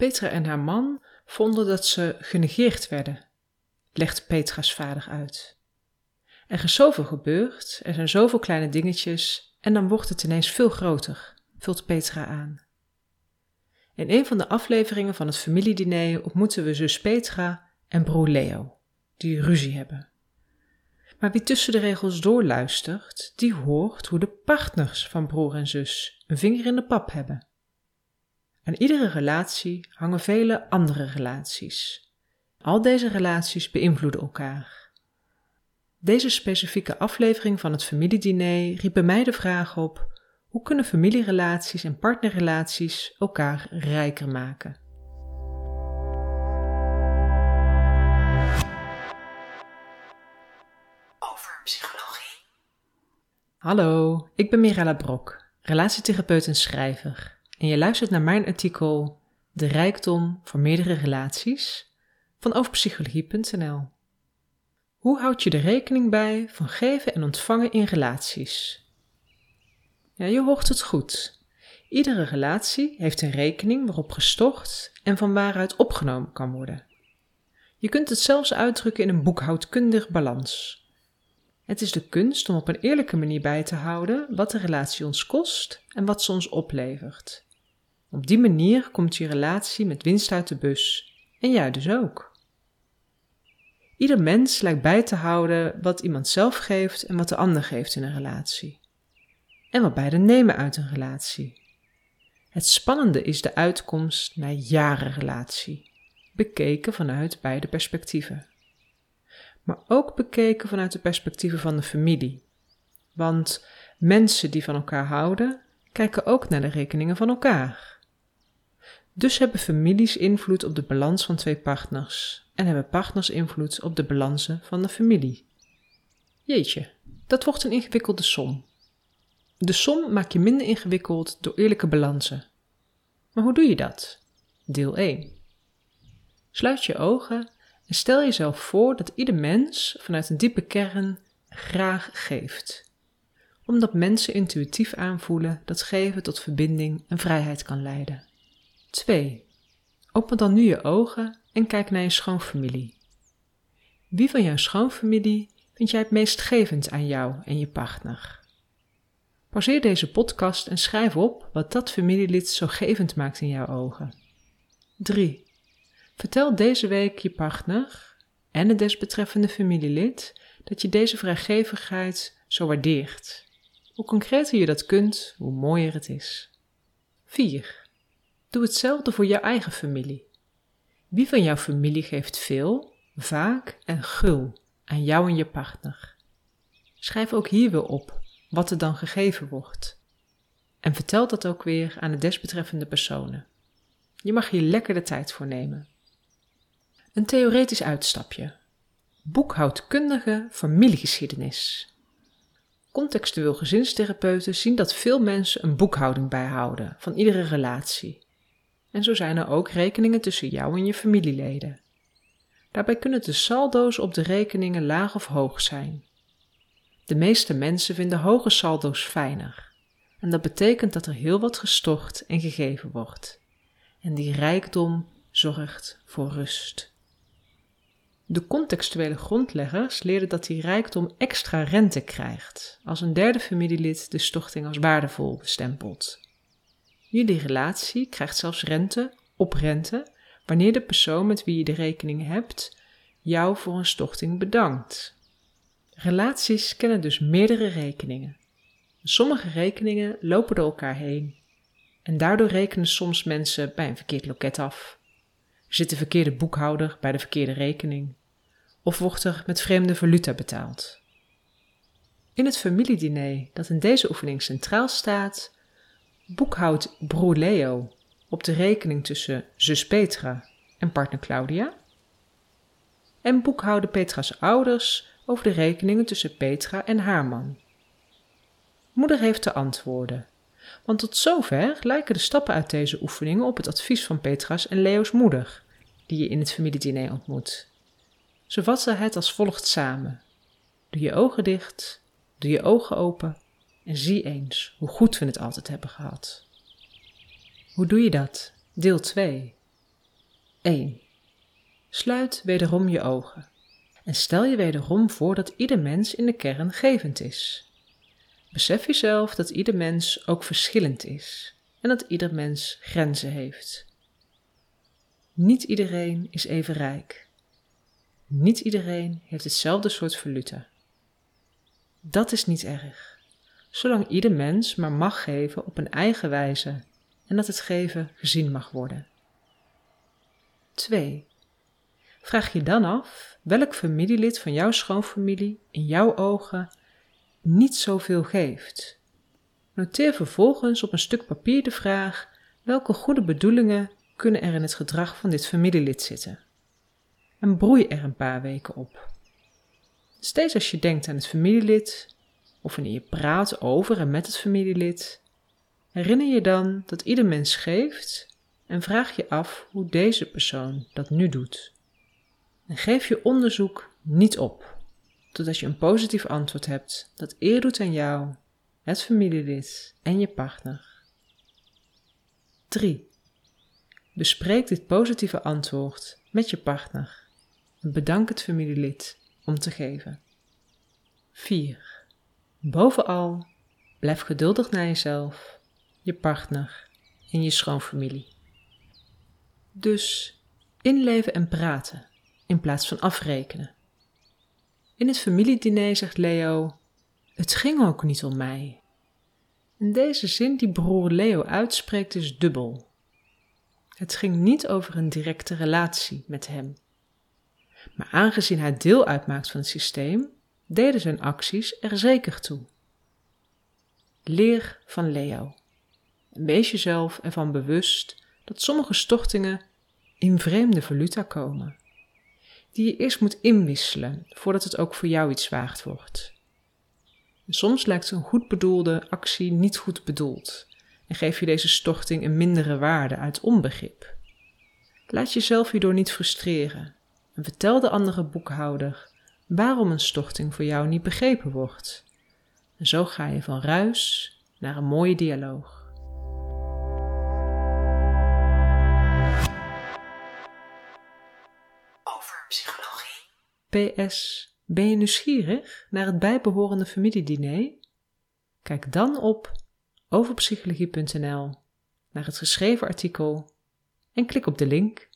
Petra en haar man vonden dat ze genegeerd werden, legt Petra's vader uit. Er is zoveel gebeurd, er zijn zoveel kleine dingetjes en dan wordt het ineens veel groter, vult Petra aan. In een van de afleveringen van het familiediner ontmoeten we zus Petra en broer Leo, die ruzie hebben. Maar wie tussen de regels doorluistert, die hoort hoe de partners van broer en zus een vinger in de pap hebben. Aan iedere relatie hangen vele andere relaties. Al deze relaties beïnvloeden elkaar. Deze specifieke aflevering van het familiediner riep bij mij de vraag op: hoe kunnen familierelaties en partnerrelaties elkaar rijker maken? Over psychologie. Hallo, ik ben Mirella Brok, relatietherapeut en schrijver. En je luistert naar mijn artikel De rijkdom van meerdere relaties van overpsychologie.nl. Hoe houd je de rekening bij van geven en ontvangen in relaties? Ja, je hoort het goed. Iedere relatie heeft een rekening waarop gestort en van waaruit opgenomen kan worden. Je kunt het zelfs uitdrukken in een boekhoudkundig balans. Het is de kunst om op een eerlijke manier bij te houden wat de relatie ons kost en wat ze ons oplevert. Op die manier komt je relatie met winst uit de bus en jij dus ook. Ieder mens lijkt bij te houden wat iemand zelf geeft en wat de ander geeft in een relatie. En wat beide nemen uit een relatie. Het spannende is de uitkomst na jaren relatie, bekeken vanuit beide perspectieven. Maar ook bekeken vanuit de perspectieven van de familie. Want mensen die van elkaar houden, kijken ook naar de rekeningen van elkaar. Dus hebben families invloed op de balans van twee partners en hebben partners invloed op de balansen van de familie. Jeetje, dat wordt een ingewikkelde som. De som maak je minder ingewikkeld door eerlijke balansen. Maar hoe doe je dat? Deel 1. Sluit je ogen en stel jezelf voor dat ieder mens vanuit een diepe kern graag geeft. Omdat mensen intuïtief aanvoelen dat geven tot verbinding en vrijheid kan leiden. 2. Open dan nu je ogen en kijk naar je schoonfamilie. Wie van jouw schoonfamilie vind jij het meest gevend aan jou en je partner? Pauzeer deze podcast en schrijf op wat dat familielid zo gevend maakt in jouw ogen. 3. Vertel deze week je partner en het desbetreffende familielid dat je deze vrijgevigheid zo waardeert. Hoe concreter je dat kunt, hoe mooier het is. 4. Doe hetzelfde voor jouw eigen familie. Wie van jouw familie geeft veel, vaak en gul aan jou en je partner? Schrijf ook hier weer op wat er dan gegeven wordt. En vertel dat ook weer aan de desbetreffende personen. Je mag hier lekker de tijd voor nemen. Een theoretisch uitstapje. Boekhoudkundige familiegeschiedenis. Contextueel gezinstherapeuten zien dat veel mensen een boekhouding bijhouden van iedere relatie. En zo zijn er ook rekeningen tussen jou en je familieleden. Daarbij kunnen de saldo's op de rekeningen laag of hoog zijn. De meeste mensen vinden hoge saldo's fijner. En dat betekent dat er heel wat gestort en gegeven wordt. En die rijkdom zorgt voor rust. De contextuele grondleggers leerden dat die rijkdom extra rente krijgt als een derde familielid de storting als waardevol bestempelt. Jullie relatie krijgt zelfs rente op rente wanneer de persoon met wie je de rekening hebt jou voor een storting bedankt. Relaties kennen dus meerdere rekeningen. Sommige rekeningen lopen door elkaar heen en daardoor rekenen soms mensen bij een verkeerd loket af. Zit de verkeerde boekhouder bij de verkeerde rekening of wordt er met vreemde valuta betaald. In het familiediner dat in deze oefening centraal staat, boekhoudt broer Leo op de rekening tussen zus Petra en partner Claudia en boekhouden Petra's ouders over de rekeningen tussen Petra en haar man. Moeder heeft te antwoorden, want tot zover lijken de stappen uit deze oefeningen op het advies van Petra's en Leo's moeder, die je in het familiediner ontmoet. Ze vatten het als volgt samen. Doe je ogen dicht, doe je ogen open en zie eens hoe goed we het altijd hebben gehad. Hoe doe je dat? Deel 2. 1. Sluit wederom je ogen en stel je wederom voor dat ieder mens in de kern gevend is. Besef jezelf dat ieder mens ook verschillend is en dat ieder mens grenzen heeft. Niet iedereen is even rijk. Niet iedereen heeft hetzelfde soort valuta. Dat is niet erg, zolang ieder mens maar mag geven op een eigen wijze en dat het geven gezien mag worden. 2. Vraag je dan af welk familielid van jouw schoonfamilie in jouw ogen niet zoveel geeft. Noteer vervolgens op een stuk papier de vraag welke goede bedoelingen kunnen er in het gedrag van dit familielid zitten. En broei er een paar weken op. Steeds als je denkt aan het familielid, of wanneer je praat over en met het familielid, herinner je dan dat ieder mens geeft en vraag je af hoe deze persoon dat nu doet. En geef je onderzoek niet op, totdat je een positief antwoord hebt dat eer doet aan jou, het familielid en je partner. 3. Bespreek dit positieve antwoord met je partner en bedank het familielid om te geven. 4. Bovenal, blijf geduldig naar jezelf, je partner en je schoonfamilie. Dus inleven en praten in plaats van afrekenen. In het familiediner zegt Leo: Het ging ook niet om mij. En deze zin die broer Leo uitspreekt is dubbel. Het ging niet over een directe relatie met hem. Maar aangezien hij deel uitmaakt van het systeem, deden zijn acties er zeker toe. Leer van Leo. Wees jezelf ervan bewust dat sommige stortingen in vreemde valuta komen, die je eerst moet inwisselen voordat het ook voor jou iets waard wordt. soms lijkt een goed bedoelde actie niet goed bedoeld en geef je deze storting een mindere waarde uit onbegrip. Laat jezelf hierdoor niet frustreren en vertel de andere boekhouder waarom een storting voor jou niet begrepen wordt. En zo ga je van ruis naar een mooie dialoog. Over psychologie. PS, ben je nieuwsgierig naar het bijbehorende familiediner? Kijk dan op overpsychologie.nl naar het geschreven artikel en klik op de link.